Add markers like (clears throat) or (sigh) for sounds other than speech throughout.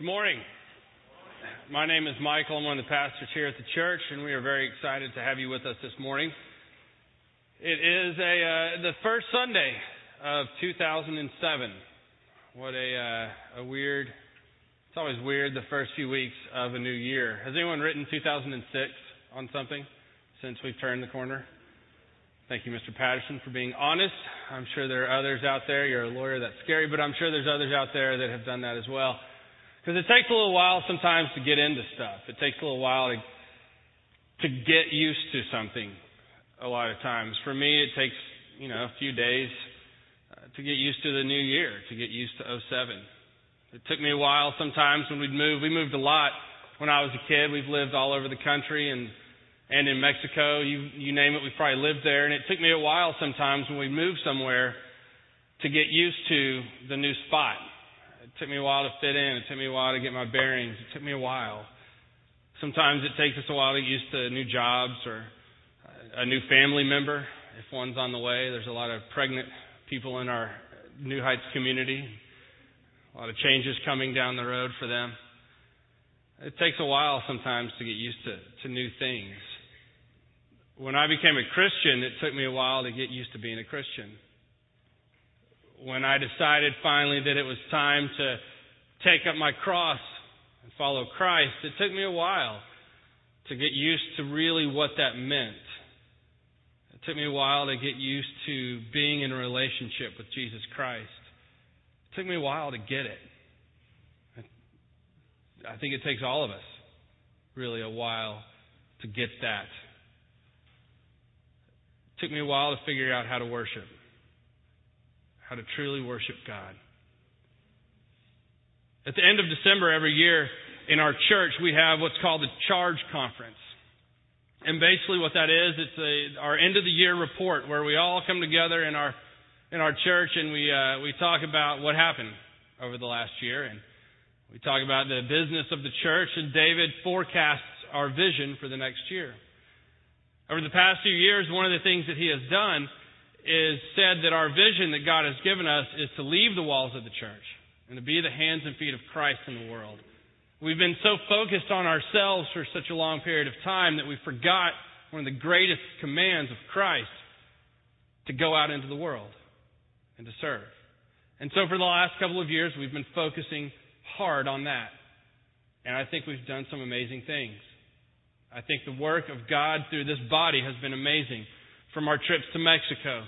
Good morning. My name is Michael. I'm one of the pastors here at the church, and we are very excited to have you with us this morning. It is a uh, the first Sunday of 2007. What a uh, a weird. It's always weird the first few weeks of a new year. Has anyone written 2006 on something since we've turned the corner? Thank you, Mr. Patterson, for being honest. I'm sure there are others out there. You're a lawyer, that's scary, but I'm sure there's others out there that have done that as well. Because it takes a little while sometimes to get into stuff. It takes a little while to to get used to something. A lot of times, for me, it takes you know a few days uh, to get used to the new year, to get used to 07. It took me a while sometimes when we'd move. We moved a lot when I was a kid. We've lived all over the country and and in Mexico, you you name it, we probably lived there. And it took me a while sometimes when we moved somewhere to get used to the new spot it took me a while to fit in. It took me a while to get my bearings. It took me a while. Sometimes it takes us a while to get used to new jobs or a new family member. If one's on the way, there's a lot of pregnant people in our New Heights community. A lot of changes coming down the road for them. It takes a while sometimes to get used to, to new things. When I became a Christian, it took me a while to get used to being a Christian when I decided finally that it was time to take up my cross and follow Christ, it took me a while to get used to really what that meant. It took me a while to get used to being in a relationship with Jesus Christ. It took me a while to get it. I think it takes all of us really a while to get that. It took me a while to figure out how to worship how to truly worship God. At the end of December every year in our church, we have what's called the Charge Conference. And basically what that is, it's a, our end of the year report where we all come together in our, in our church and we, uh, we talk about what happened over the last year. And we talk about the business of the church and David forecasts our vision for the next year. Over the past few years, one of the things that he has done is said that our vision that God has given us is to leave the walls of the church and to be the hands and feet of Christ in the world. We've been so focused on ourselves for such a long period of time that we forgot one of the greatest commands of Christ to go out into the world and to serve. And so for the last couple of years, we've been focusing hard on that. And I think we've done some amazing things. I think the work of God through this body has been amazing from our trips to Mexico,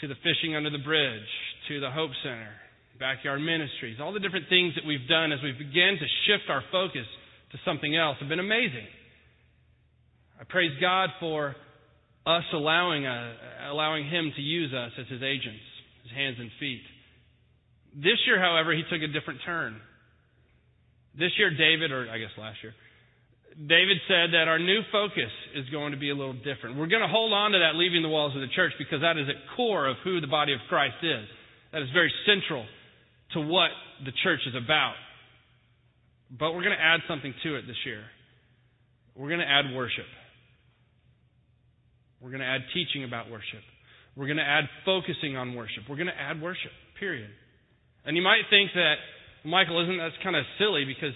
to the fishing under the bridge, to the Hope Center, backyard ministries, all the different things that we've done as we begin to shift our focus to something else have been amazing. I praise God for us allowing, uh, allowing Him to use us as His agents, His hands and feet. This year, however, He took a different turn. This year, David, or I guess last year, David said that our new focus is going to be a little different. We're going to hold on to that leaving the walls of the church because that is at core of who the body of Christ is. That is very central to what the church is about. But we're going to add something to it this year. We're going to add worship. We're going to add teaching about worship. We're going to add focusing on worship. We're going to add worship, period. And you might think that, Michael, isn't that kind of silly because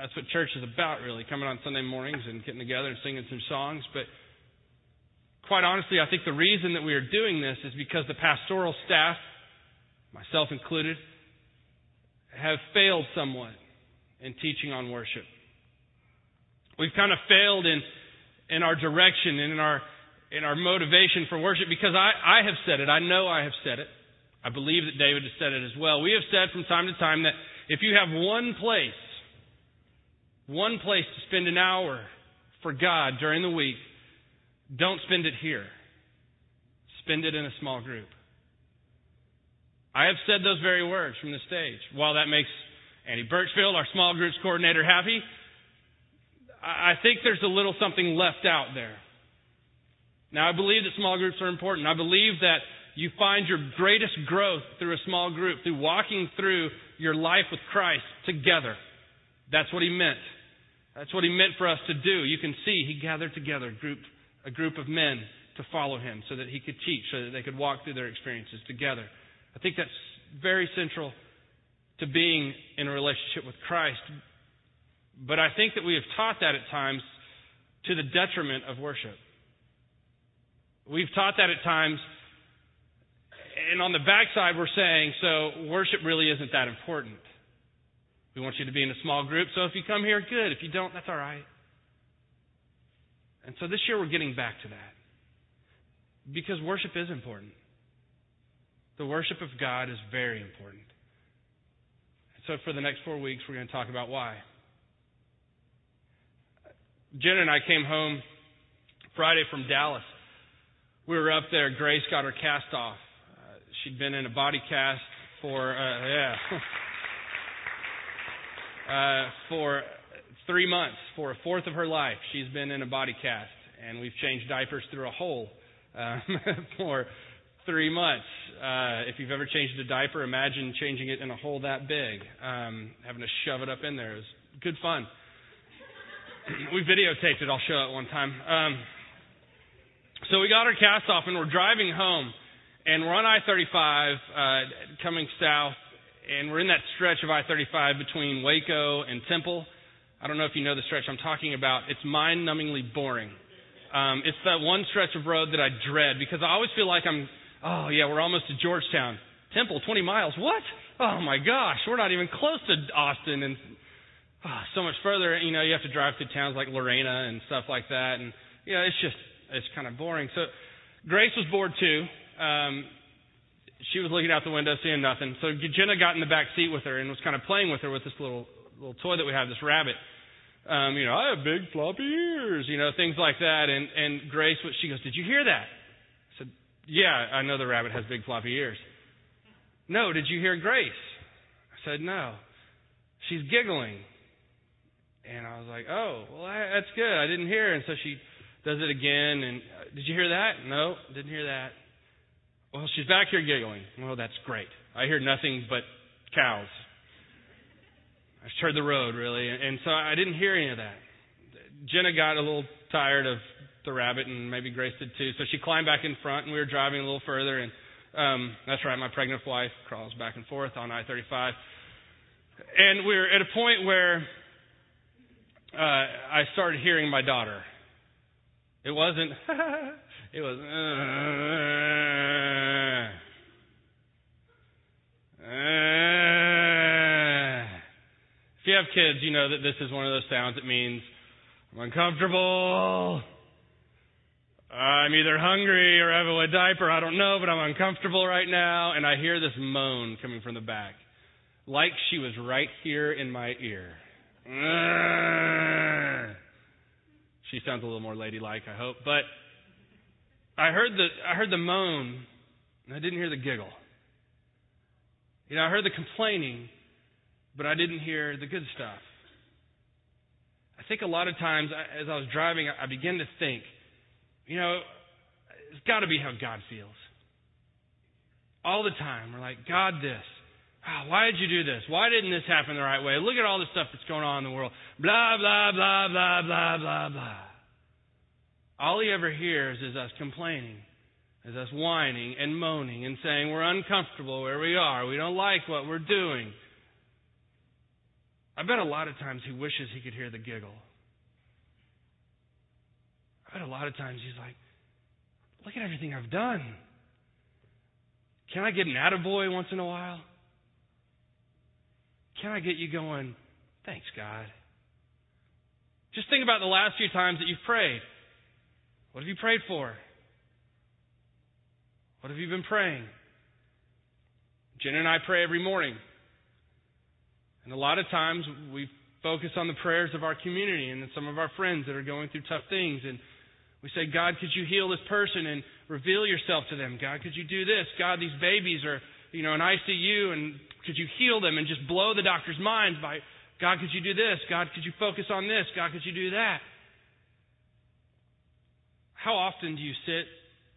that's what church is about, really, coming on Sunday mornings and getting together and singing some songs. But quite honestly, I think the reason that we are doing this is because the pastoral staff, myself included, have failed somewhat in teaching on worship. We've kind of failed in, in our direction and in our, in our motivation for worship because I, I have said it. I know I have said it. I believe that David has said it as well. We have said from time to time that if you have one place one place to spend an hour for God during the week, don't spend it here. Spend it in a small group. I have said those very words from the stage. While that makes Andy Birchfield, our small groups coordinator, happy, I think there's a little something left out there. Now, I believe that small groups are important. I believe that you find your greatest growth through a small group, through walking through your life with Christ together. That's what he meant. That's what he meant for us to do. You can see he gathered together a group, a group of men to follow him so that he could teach, so that they could walk through their experiences together. I think that's very central to being in a relationship with Christ. But I think that we have taught that at times to the detriment of worship. We've taught that at times, and on the backside, we're saying, so worship really isn't that important. We want you to be in a small group, so if you come here, good. If you don't, that's all right. And so this year, we're getting back to that. Because worship is important. The worship of God is very important. So for the next four weeks, we're going to talk about why. Jen and I came home Friday from Dallas. We were up there. Grace got her cast off. Uh, she'd been in a body cast for uh, yeah (laughs) uh, for three months, for a fourth of her life. She's been in a body cast, and we've changed diapers through a hole um, (laughs) for three months. Uh, if you've ever changed a diaper, imagine changing it in a hole that big, um, having to shove it up in there. It was good fun. (clears throat) we videotaped it. I'll show it one time. Um, so we got our cast off, and we're driving home, and we're on I-35 uh, coming south, and we're in that stretch of I-35 between Waco and Temple. I don't know if you know the stretch I'm talking about. It's mind-numbingly boring. Um, it's that one stretch of road that I dread because I always feel like I'm, oh yeah, we're almost to Georgetown. Temple, 20 miles. What? Oh my gosh, we're not even close to Austin and oh, so much further. You know, you have to drive through towns like Lorena and stuff like that. And, you know, it's just, it's kind of boring. So Grace was bored too. Um, she was looking out the window, seeing nothing. So Jenna got in the back seat with her and was kind of playing with her with this little little toy that we have, this rabbit um, you know, I have big floppy ears, you know, things like that. And, and Grace, she goes, Did you hear that? I said, Yeah, I know the rabbit has big floppy ears. No, did you hear Grace? I said, No. She's giggling. And I was like, Oh, well, that's good. I didn't hear. And so she does it again. And did you hear that? No, didn't hear that. Well, she's back here giggling. Well, that's great. I hear nothing but cows. I heard the road, really. And so I didn't hear any of that. Jenna got a little tired of the rabbit, and maybe Grace did too. So she climbed back in front, and we were driving a little further. And um, that's right, my pregnant wife crawls back and forth on I 35. And we were at a point where uh, I started hearing my daughter. It wasn't, (laughs) it was, uh, uh, if you have kids, you know that this is one of those sounds that means I'm uncomfortable. I'm either hungry or I have a wet diaper. I don't know, but I'm uncomfortable right now. And I hear this moan coming from the back, like she was right here in my ear. She sounds a little more ladylike, I hope. But I heard the I heard the moan, and I didn't hear the giggle. You know, I heard the complaining, but I didn't hear the good stuff. I think a lot of times as I was driving, I began to think, you know, it's got to be how God feels. All the time, we're like, God, this. Oh, why did you do this? Why didn't this happen the right way? Look at all the stuff that's going on in the world. Blah, blah, blah, blah, blah, blah, blah. All he ever hears is us complaining, is us whining and moaning and saying we're uncomfortable where we are. We don't like what we're doing. I bet a lot of times he wishes he could hear the giggle. I bet a lot of times he's like, look at everything I've done. Can I get an attaboy once in a while? Can I get you going, thanks, God? Just think about the last few times that you've prayed. What have you prayed for? What have you been praying? Jen and I pray every morning. And a lot of times we focus on the prayers of our community and some of our friends that are going through tough things. And we say, God, could you heal this person and reveal yourself to them? God, could you do this? God, these babies are, you know, in ICU and could you heal them and just blow the doctor's minds by, God, could you do this? God, could you focus on this? God, could you do that? How often do you sit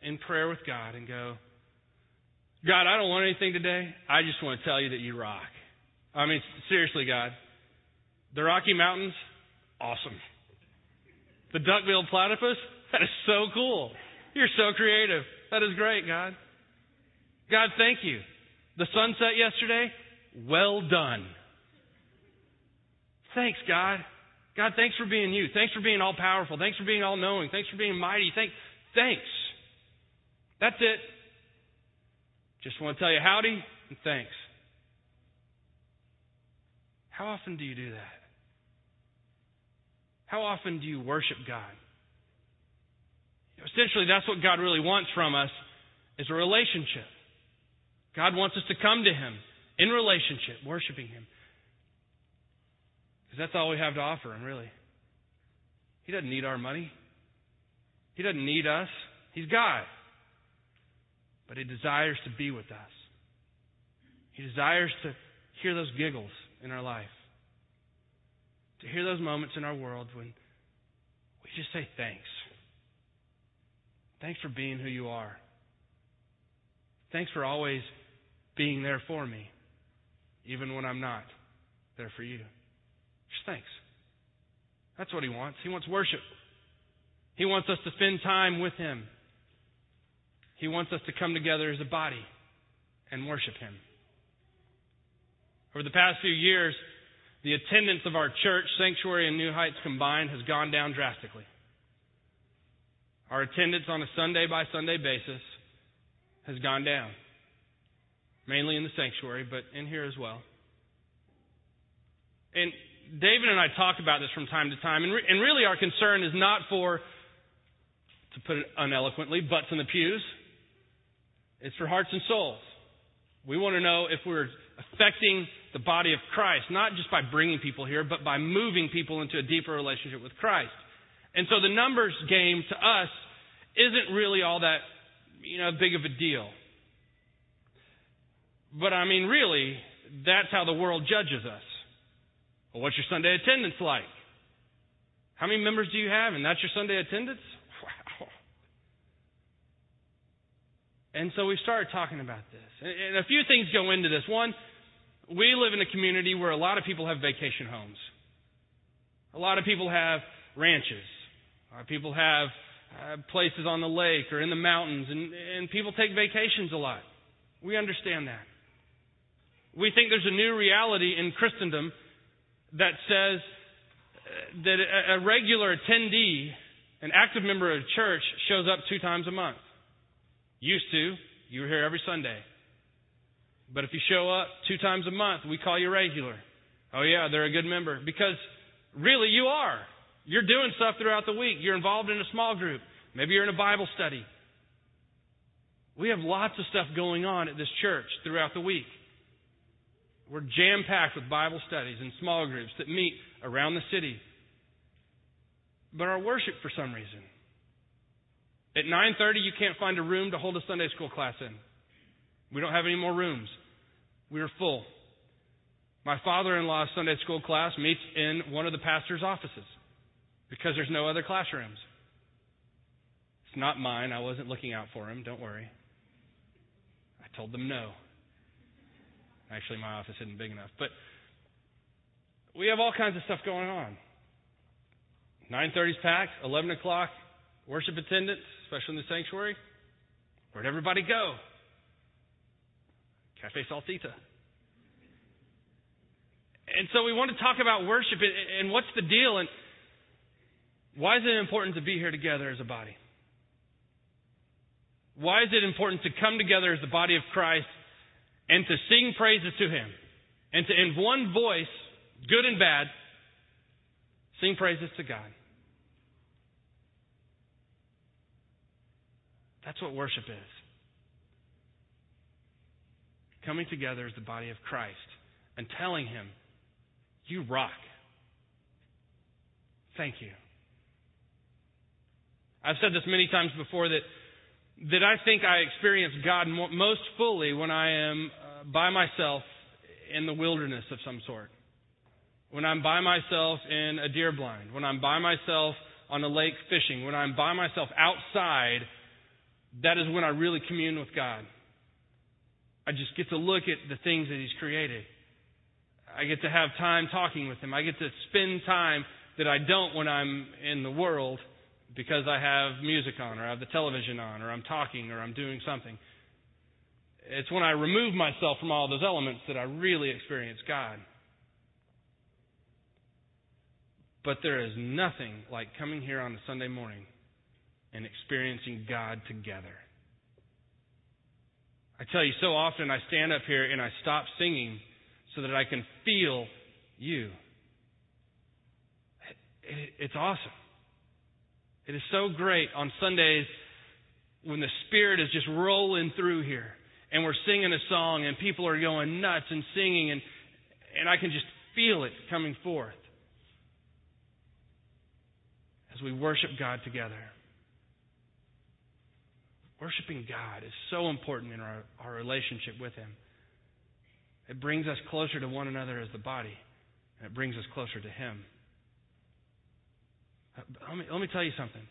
in prayer with God and go, God, I don't want anything today. I just want to tell you that you rock. I mean, seriously, God. The Rocky Mountains, awesome. The duck-billed platypus, that is so cool. You're so creative. That is great, God. God, thank you. The sunset yesterday, well done. Thanks, God. God, thanks for being you. Thanks for being all powerful. Thanks for being all knowing. Thanks for being mighty. Thank, thanks. That's it. Just want to tell you howdy and thanks. How often do you do that? How often do you worship God? Essentially, that's what God really wants from us is a relationship. God wants us to come to Him in relationship, worshiping Him. Because that's all we have to offer Him, really. He doesn't need our money. He doesn't need us. He's God. But He desires to be with us. He desires to hear those giggles in our life. To hear those moments in our world when we just say thanks. Thanks for being who you are. Thanks for always being there for me, even when I'm not there for you. Just thanks. That's what He wants. He wants worship. He wants us to spend time with Him. He wants us to come together as a body and worship Him. Over the past few years, the attendance of our church, Sanctuary, and New Heights combined has gone down drastically. Our attendance on a Sunday by Sunday basis has gone down, mainly in the sanctuary, but in here as well. And David and I talk about this from time to time, and, re- and really our concern is not for, to put it uneloquently, butts in the pews. It's for hearts and souls. We want to know if we're affecting the body of Christ, not just by bringing people here, but by moving people into a deeper relationship with Christ. And so the numbers game to us isn't really all that, you know, big of a deal. But I mean, really, that's how the world judges us. Well, what's your Sunday attendance like? How many members do you have? And that's your Sunday attendance? (laughs) Wow. And so we started talking about this. And a few things go into this. One, we live in a community where a lot of people have vacation homes. A lot of people have ranches. A lot of people have uh, places on the lake or in the mountains, and, and people take vacations a lot. We understand that. We think there's a new reality in Christendom that says uh, that a, regular attendee, an active member of a church, shows up two times a month. Used to, you were here every Sunday. But if you show up two times a month, we call you regular. Oh, yeah, they're a good member. Because really, you are. You're doing stuff throughout the week. You're involved in a small group. Maybe you're in a Bible study. We have lots of stuff going on at this church throughout the week. We're jam packed with Bible studies and small groups that meet around the city. But our worship, for some reason, at 9:30 you can't find a room to hold a Sunday school class in. We don't have any more rooms. We are full. My father-in-law's Sunday school class meets in one of the pastor's offices because there's no other classrooms. It's not mine. I wasn't looking out for him. Don't worry. I told them no. Actually, my office isn't big enough. But we have all kinds of stuff going on. 9.30 is packed. 11 o'clock, worship attendance, especially in the sanctuary. Where'd everybody go? Cafe Saltita. And so we want to talk about worship and what's the deal and why is it important to be here together as a body? Why is it important to come together as the body of Christ and to sing praises to Him? And to, in one voice, good and bad, sing praises to God. That's what worship is. Coming together as the body of Christ and telling Him, You rock. Thank you. I've said this many times before that that I think I experience God most fully when I am uh, by myself in the wilderness of some sort. When I'm by myself in a deer blind, when I'm by myself on a lake fishing, when I'm by myself outside, that is when I really commune with God. I just get to look at the things that He's created. I get to have time talking with Him. I get to spend time that I don't when I'm in the world because I have music on, or I have the television on, or I'm talking, or I'm doing something. It's when I remove myself from all those elements that I really experience God. But there is nothing like coming here on a Sunday morning and experiencing God together. I tell you, so often I stand up here and I stop singing so that I can feel you. It's awesome. It is so great on Sundays when the Spirit is just rolling through here and we're singing a song and people are going nuts and singing and, and I can just feel it coming forth as we worship God together. Worshiping God is so important in our, our relationship with Him. It brings us closer to one another as the body, and it brings us closer to Him. Let me, let me tell you something.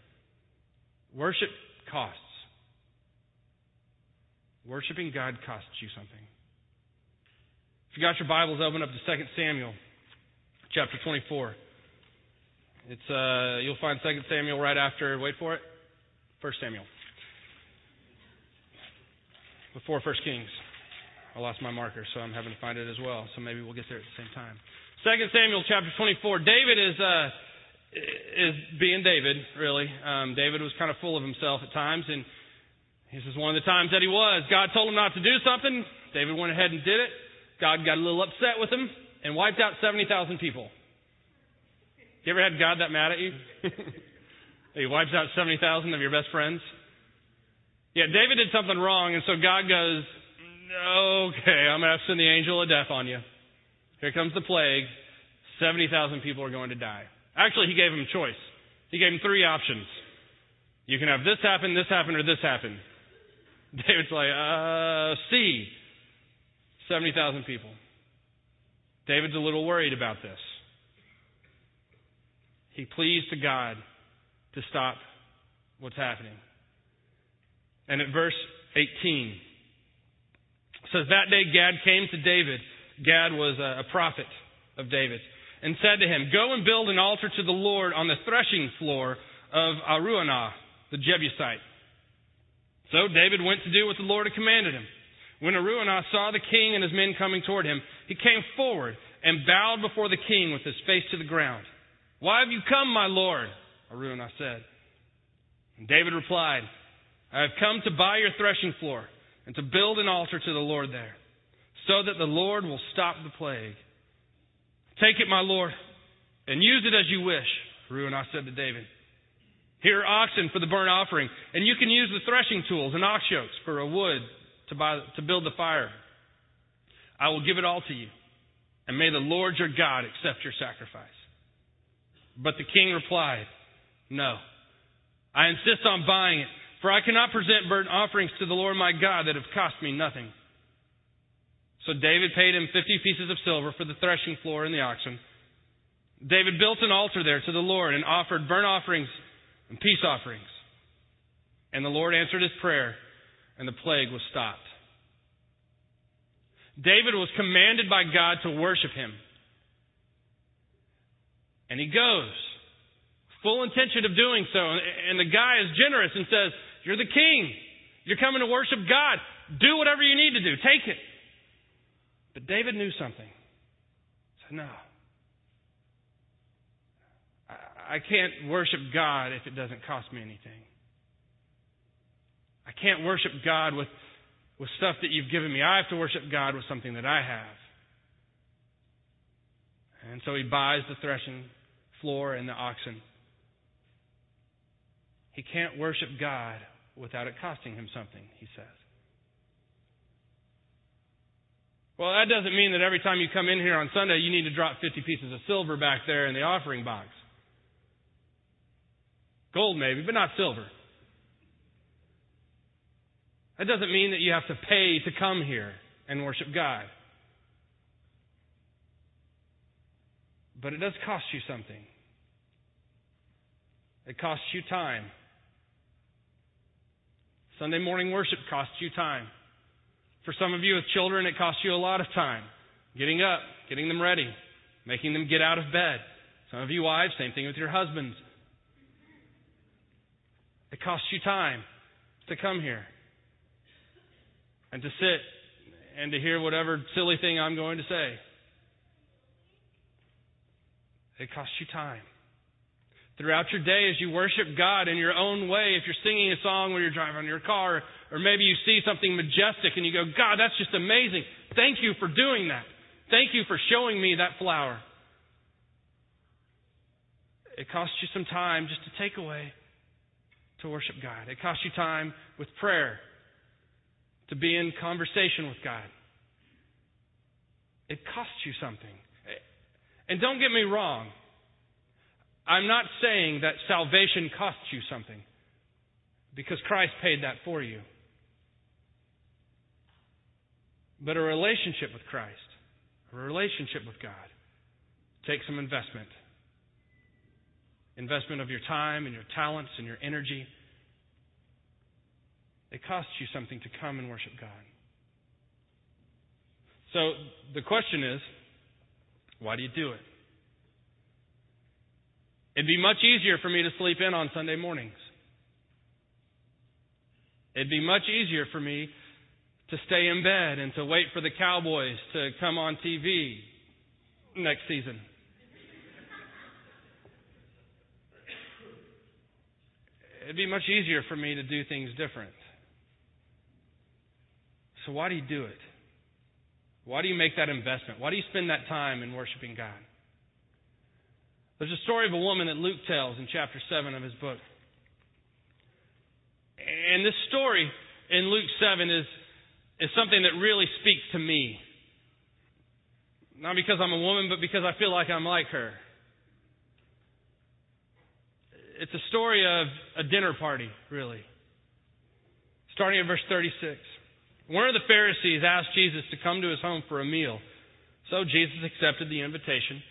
Worship costs. Worshiping God costs you something. If you got your Bibles, open up to 2 Samuel chapter 24. It's uh, you'll find 2 Samuel right after. Wait for it. 1 Samuel. Before 1 Kings. I lost my marker, so I'm having to find it as well. So maybe we'll get there at the same time. 2 Samuel chapter 24. David is uh, is being David, really. Um, David was kind of full of himself at times, and this is one of the times that he was. God told him not to do something. David went ahead and did it. God got a little upset with him and wiped out 70,000 people. You ever had God that mad at you? (laughs) he wipes out 70,000 of your best friends? Yeah, David did something wrong, and so God goes, okay, I'm going to send the angel of death on you. Here comes the plague. 70,000 people are going to die. Actually, he gave him a choice. He gave him three options. You can have this happen, this happen, or this happen. (laughs) David's like, uh, C. 70,000 people. David's a little worried about this. He pleads to God to stop what's happening. And at verse 18, it says, That day Gad came to David. Gad was a, prophet of David and said to him, Go and build an altar to the Lord on the threshing floor of Araunah, the Jebusite. So David went to do what the Lord had commanded him. When Araunah saw the king and his men coming toward him, he came forward and bowed before the king with his face to the ground. Why have you come, my lord? Araunah said. And David replied, I have come to buy your threshing floor and to build an altar to the Lord there, so that the Lord will stop the plague. Take it, my Lord, and use it as you wish. Araunah said to David. Here are oxen for the burnt offering, and you can use the threshing tools and ox yokes for a wood to, buy, to build the fire. I will give it all to you, and may the Lord your God accept your sacrifice. But the king replied, No, I insist on buying it, for I cannot present burnt offerings to the Lord my God that have cost me nothing. So David paid him 50 pieces of silver for the threshing floor and the oxen. David built an altar there to the Lord and offered burnt offerings and peace offerings. And the Lord answered his prayer, and the plague was stopped. David was commanded by God to worship him. And he goes, full intention of doing so. And the guy is generous and says, You're the king. You're coming to worship God. Do whatever you need to do. Take it. But David knew something. He said, No. I can't worship God if it doesn't cost me anything. I can't worship God with, with stuff that you've given me. I have to worship God with something that I have. And so he buys the threshing floor and the oxen. He can't worship God without it costing him something, he says. Well, that doesn't mean that every time you come in here on Sunday, you need to drop 50 pieces of silver back there in the offering box. Gold, maybe, but not silver. That doesn't mean that you have to pay to come here and worship God. But it does cost you something. It costs you time. Sunday morning worship costs you time. For some of you with children, it costs you a lot of time. Getting up, getting them ready, making them get out of bed. Some of you wives, same thing with your husbands. It costs you time to come here. and to sit and to hear whatever silly thing I'm going to say. It costs you time. Throughout your day, as you worship God in your own way, if you're singing a song when you're driving your car, or maybe you see something majestic and you go, God, that's just amazing. Thank you for doing that. Thank you for showing me that flower. It costs you some time just to take away to worship God. It costs you time with prayer, to be in conversation with God. It costs you something. And don't get me wrong. I'm not saying that salvation costs you something because Christ paid that for you. But a relationship with Christ, a relationship with God, takes some investment. Investment of your time and your talents and your energy. It costs you something to come and worship God. So the question is, why do you do it? It'd be much easier for me to sleep in on Sunday mornings. It'd be much easier for me to stay in bed and to wait for the Cowboys to come on TV next season. It'd be much easier for me to do things different. So, why do you do it? Why do you make that investment? Why do you spend that time in worshiping God? There's a story of a woman that Luke tells in chapter 7 of his book. And this story in Luke 7 is, is something that really speaks to me. Not because I'm a woman, but because I feel like I'm like her. It's a story of a dinner party, really. Starting at verse 36. One of the Pharisees asked Jesus to come to his home for a meal. So Jesus accepted the invitation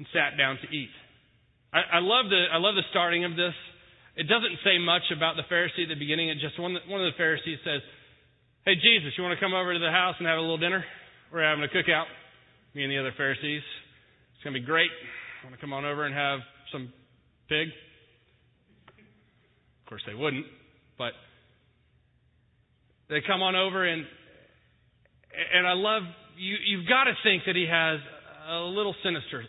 and sat down to eat. I, I, love the I love the starting of this. It doesn't say much about the Pharisee at the beginning. It just one one of the Pharisees says, "Hey Jesus, you want to come over to the house and have a little dinner? We're having a cookout. Me and the other Pharisees. It's gonna be great. Want to come on over and have some pig?" Of course they wouldn't, but they come on over and and I love you. You've got to think that he has a little sinister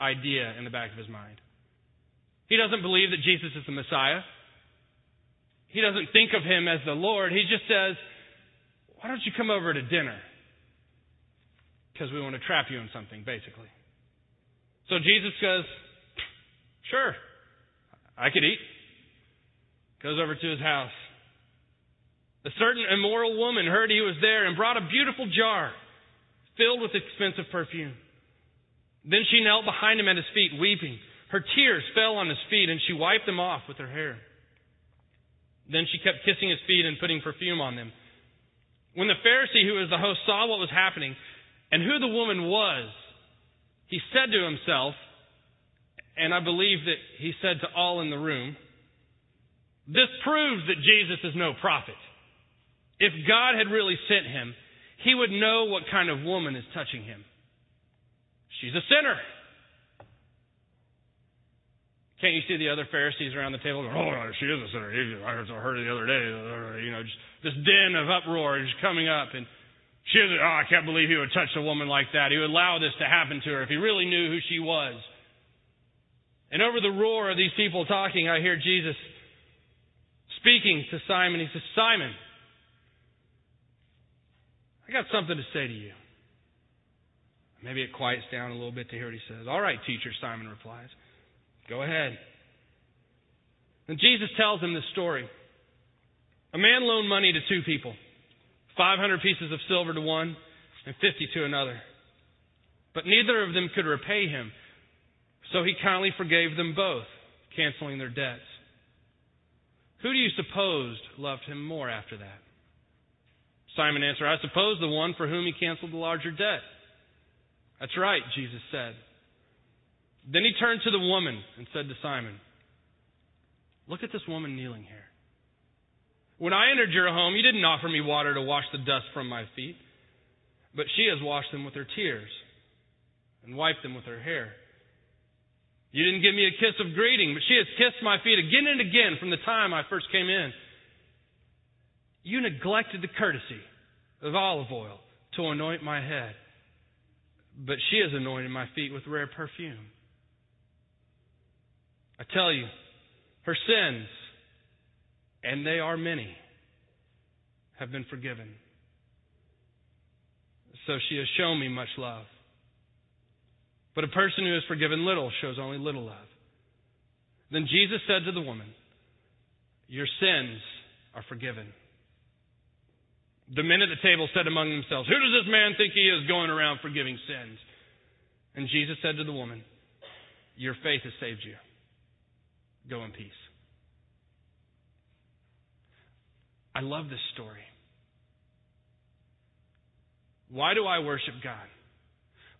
idea in the back of his mind. He doesn't believe that Jesus is the Messiah. He doesn't think of him as the Lord. He just says, Why don't you come over to dinner? Because we want to trap you in something, basically. So Jesus goes, Sure, I could eat. Goes over to his house. A certain immoral woman heard he was there and brought a beautiful jar filled with expensive perfume. Then she knelt behind him at his feet, weeping. Her tears fell on his feet, and she wiped them off with her hair. Then she kept kissing his feet and putting perfume on them. When the Pharisee who was the host saw what was happening and who the woman was, he said to himself, and I believe that he said to all in the room, This proves that Jesus is no prophet. If God had really sent him, he would know what kind of woman is touching him She's a sinner. Can't you see the other Pharisees around the table going, oh, she is a sinner. I heard her the other day. Uh, you know, just this din of uproar is coming up. And she is, oh, I can't believe he would touch a woman like that. He would allow this to happen to her if he really knew who she was. And over the roar of these people talking, I hear Jesus speaking to Simon. He says, Simon, I got something to say to you. Maybe it quiets down a little bit to hear what he says. All right, teacher, Simon replies. Go ahead. And Jesus tells him this story. A man loaned money to two people 500 pieces of silver to one and 50 to another. But neither of them could repay him. So he kindly forgave them both, canceling their debts. Who do you suppose loved him more after that? Simon answered, I suppose the one for whom he canceled the larger debt. That's right, Jesus said. Then he turned to the woman and said to Simon, Look at this woman kneeling here. When I entered your home, you didn't offer me water to wash the dust from my feet, but she has washed them with her tears and wiped them with her hair. You didn't give me a kiss of greeting, but she has kissed my feet again and again from the time I first came in. You neglected the courtesy of olive oil to anoint my head, but she has anointed my feet with rare perfume. I tell you, her sins, and they are many, have been forgiven. So she has shown me much love. But a person who is forgiven little shows only little love. Then Jesus said to the woman, Your sins are forgiven. The men at the table said among themselves, Who does this man think he is going around forgiving sins? And Jesus said to the woman, Your faith has saved you. Go in peace. I love this story. Why do I worship God?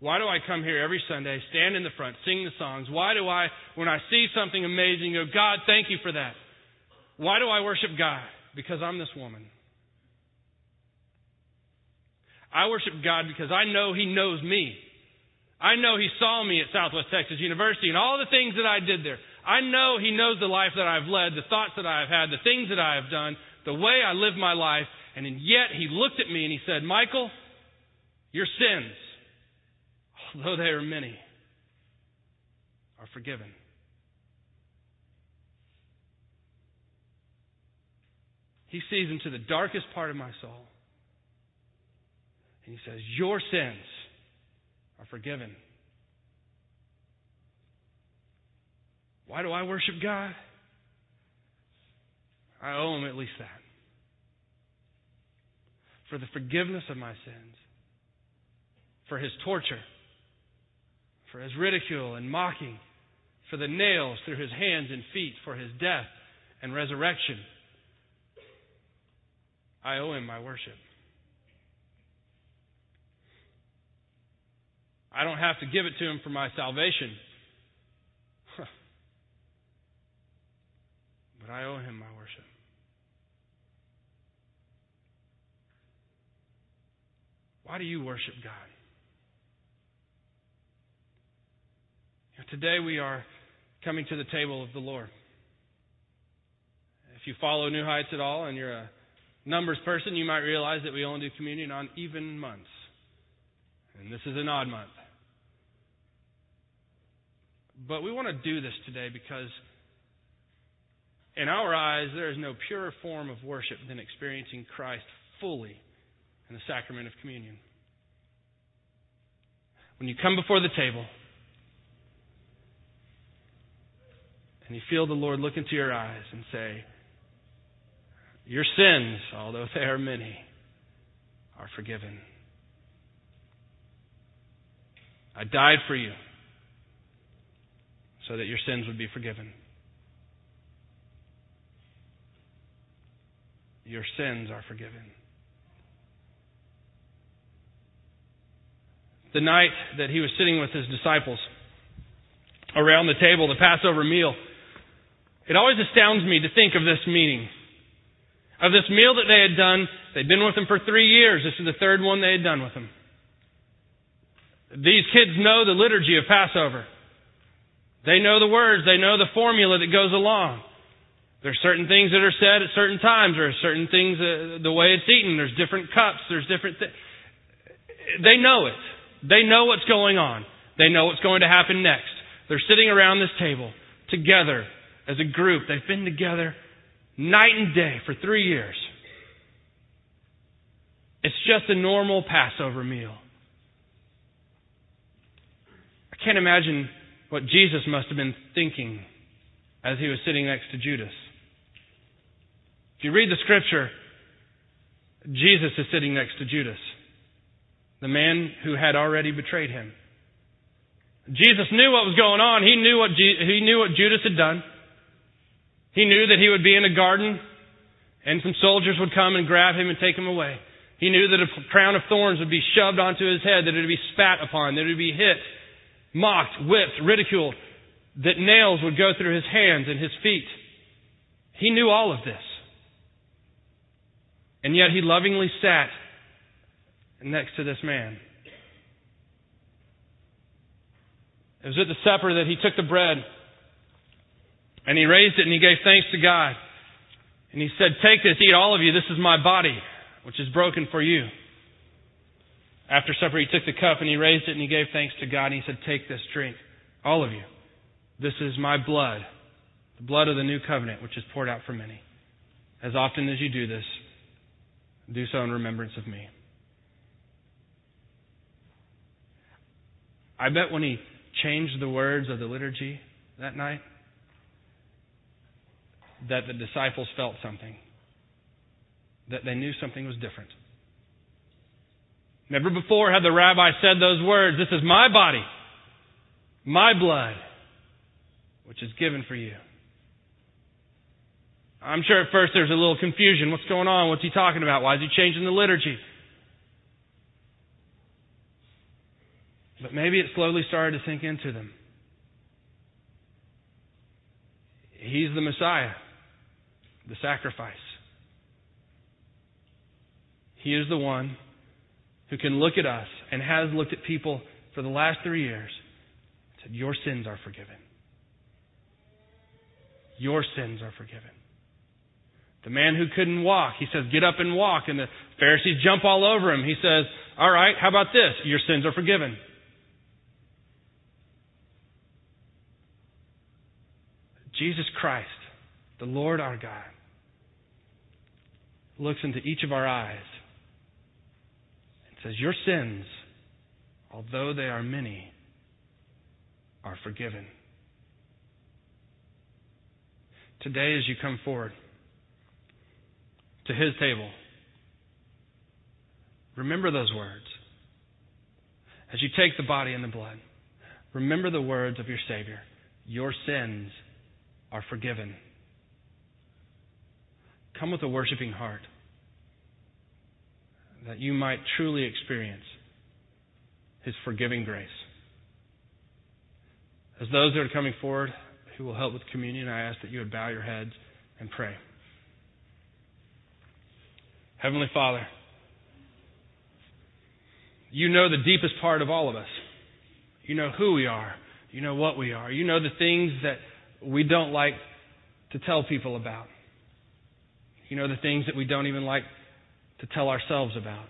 Why do I come here every Sunday, stand in the front, sing the songs? Why do I, when I see something amazing, go, God, thank you for that? Why do I worship God? Because I'm this woman. I worship God because I know He knows me. I know He saw me at Southwest Texas University and all the things that I did there. I know He knows the life that I've led, the thoughts that I've had, the things that I have done, the way I live my life. And yet He looked at me and He said, Michael, your sins although they are many, are forgiven. He sees into the darkest part of my soul. He says, Your sins are forgiven. Why do I worship God? I owe him at least that. For the forgiveness of my sins, for his torture for his ridicule and mocking, for the nails through his hands and feet, for his death and resurrection. I owe him my worship. I don't have to give it to him for my salvation. (laughs) but I owe him my worship. Why do you worship God? Today we are coming to the table of the Lord. If you follow New Heights at all and you're a numbers person, you might realize that we only do communion on even months. And this is an odd month. But we want to do this today because, in our eyes, there is no purer form of worship than experiencing Christ fully in the sacrament of communion. When you come before the table, and you feel the Lord look into your eyes and say, Your sins, although they are many, are forgiven. I died for you so that your sins would be forgiven. Your sins are forgiven. The night that he was sitting with his disciples around the table, the Passover meal, it always astounds me to think of this meeting. Of this meal that they had done. They'd been with him for three years. This is the third one they had done with him. These kids know the liturgy of Passover. They know the words. They know the formula that goes along. There's certain things that are said at certain times. Are certain things, uh, the way it's eaten. There's different cups. There's different things. They know it. They know what's going on. They know what's going to happen next. They're sitting around this table together as a group. They've been together night and day for three years. It's just a normal Passover meal. I can't imagine what Jesus must have been thinking as he was sitting next to Judas. If you read the scripture, Jesus is sitting next to Judas, the man who had already betrayed him. Jesus knew what was going on. He knew what, he knew what Judas had done. He knew that he would be in a garden and some soldiers would come and grab him and take him away. He knew that a crown of thorns would be shoved onto his head, that it would be spat upon, that it would be hit, mocked, whipped, ridiculed, that nails would go through his hands and his feet. He knew all of this. And yet he lovingly sat next to this man. It was at the supper that he took the bread and he raised it and he gave thanks to God. And he said, Take this, eat all of you. This is my body, which is broken for you. After supper, he took the cup and he raised it and he gave thanks to God and he said, Take this drink, all of you. This is my blood, the blood of the new covenant, which is poured out for many. As often as you do this, do so in remembrance of me. I bet when he changed the words of the liturgy that night, that the disciples felt something, that they knew something was different. Never before had the rabbi said those words, This is my body, my blood, which is given for you. I'm sure at first there's a little confusion. What's going on? What's he talking about? Why is he changing the liturgy? But maybe it slowly started to sink into them. He's the Messiah, the sacrifice. He is the one who can look at us and has looked at people for the last three years and said, Your sins are forgiven. Your sins are forgiven. The man who couldn't walk, he says, Get up and walk. And the Pharisees jump all over him. He says, All right, how about this? Your sins are forgiven. Jesus Christ, the Lord our God, looks into each of our eyes says, Your sins, although they are many, are forgiven. Today, as you come forward to his table, remember those words. As you take the body and the blood, remember the words of your Savior Your sins are forgiven. Come with a worshiping heart that you might truly experience His forgiving grace. As those that are coming forward who will help with communion, I ask that you would bow your heads and pray. Heavenly Father, you know the deepest part of all of us. You know who we are. You know what we are. You know the things that we don't like to tell people about. You know the things that we don't even like to tell ourselves about.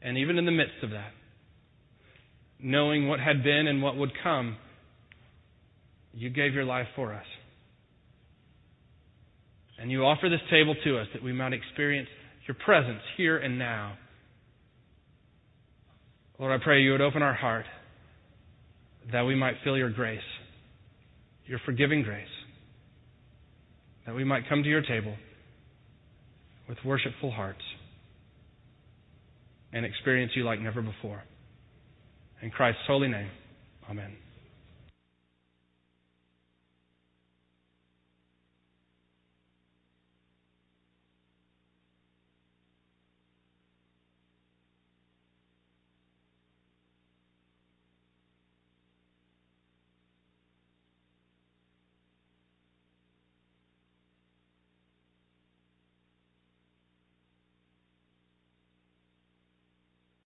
And even in the midst of that, knowing what had been and what would come, you gave your life for us. And you offer this table to us that we might experience your presence here and now. Lord, I pray you would open our heart that we might feel your grace, your forgiving grace, that we might come to your table with worshipful hearts and experience you like never before. In Christ's holy name, amen.